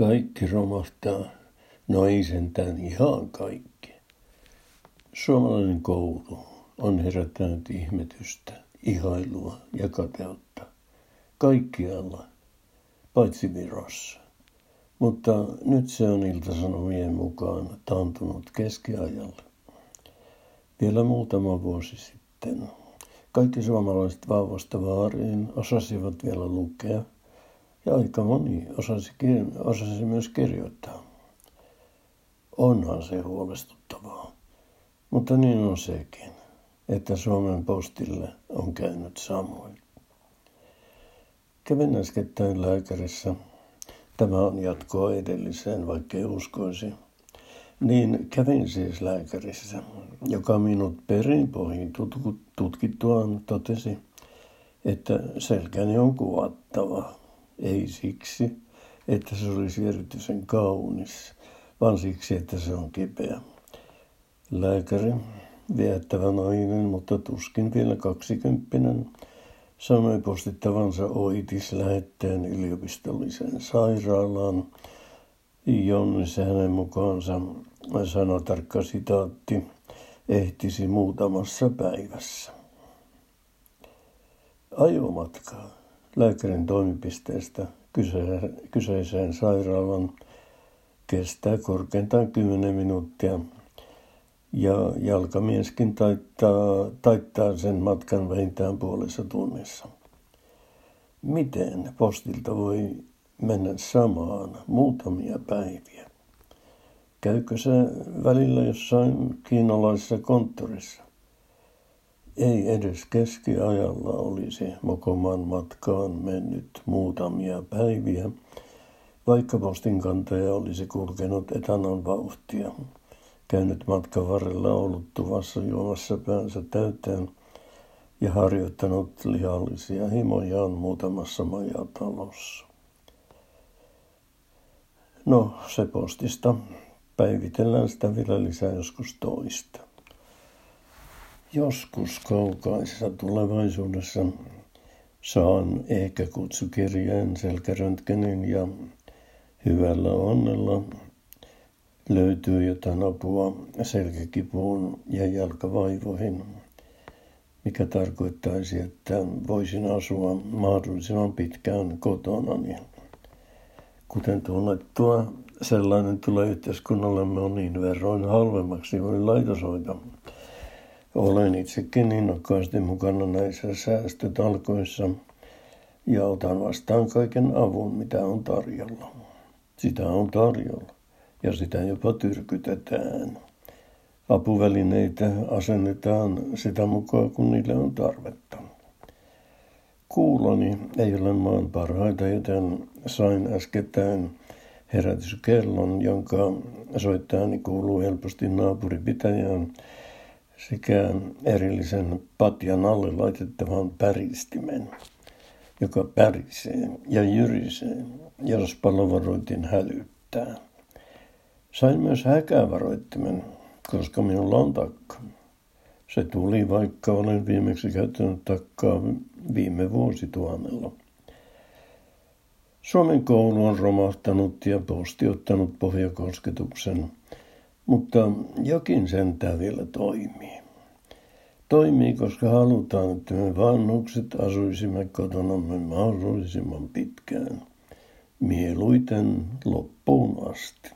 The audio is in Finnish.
Kaikki romahtaa. No ei sentään ihan kaikki. Suomalainen koulu on herättänyt ihmetystä, ihailua ja kateutta. Kaikkialla, paitsi Virossa. Mutta nyt se on iltasanomien mukaan taantunut keskiajalle. Vielä muutama vuosi sitten kaikki suomalaiset vauvasta vaariin osasivat vielä lukea – ja aika moni osasi, osasi myös kirjoittaa. Onhan se huolestuttavaa. Mutta niin on sekin, että Suomen postille on käynyt samoin. Kävin äskettäin lääkärissä. Tämä on jatkoa edelliseen, vaikkei uskoisi. Niin kävin siis lääkärissä, joka minut perinpohjin tutkittuaan totesi, että selkäni on kuvattava. Ei siksi, että se olisi erityisen kaunis, vaan siksi, että se on kipeä. Lääkäri, viettävä nainen, mutta tuskin vielä kaksikymppinen, sanoi postittavansa oitis lähetteen yliopistolliseen sairaalaan, jonne hänen mukaansa, tarkka sitaatti, ehtisi muutamassa päivässä. Ajomatkaa lääkärin toimipisteestä kyseiseen sairaalan kestää korkeintaan 10 minuuttia ja jalkamieskin taittaa, taittaa sen matkan vähintään puolessa tunnissa. Miten postilta voi mennä samaan muutamia päiviä? Käykö se välillä jossain kiinalaisessa konttorissa? Ei edes keskiajalla olisi Mokoman matkaan mennyt muutamia päiviä, vaikka postinkantaja olisi kulkenut etanan vauhtia, käynyt matkan varrella ollut tuvassa juomassa päänsä täyteen ja harjoittanut lihallisia himojaan muutamassa majatalossa. No, se postista. Päivitellään sitä vielä lisää joskus toista. Joskus kaukaisessa tulevaisuudessa saan ehkä kutsukirjeen selkäröntgenin ja hyvällä onnella löytyy jotain apua selkäkipuun ja jalkavaivoihin, mikä tarkoittaisi, että voisin asua mahdollisimman pitkään kotona. Kuten tunnettua, sellainen tulee yhteiskunnallemme on niin verroin halvemmaksi kuin laitoshoito. Olen itsekin innokkaasti mukana näissä säästötalkoissa ja otan vastaan kaiken avun, mitä on tarjolla. Sitä on tarjolla ja sitä jopa tyrkytetään. Apuvälineitä asennetaan sitä mukaan, kun niille on tarvetta. Kuuloni ei ole maan parhaita, joten sain äskettäin herätyskellon, jonka soittajani kuuluu helposti naapuripitäjään sekä erillisen patjan alle laitettavan päristimen, joka pärisee ja jyrisee, jos palovaroitin hälyttää. Sain myös häkävaroittimen, koska minulla on takka. Se tuli, vaikka olen viimeksi käyttänyt takkaa viime vuosituhannella. Suomen koulu on romahtanut ja posti ottanut pohjakosketuksen – mutta jokin sentään vielä toimii. Toimii, koska halutaan, että me vanhukset asuisimme kotonamme mahdollisimman pitkään, mieluiten loppuun asti.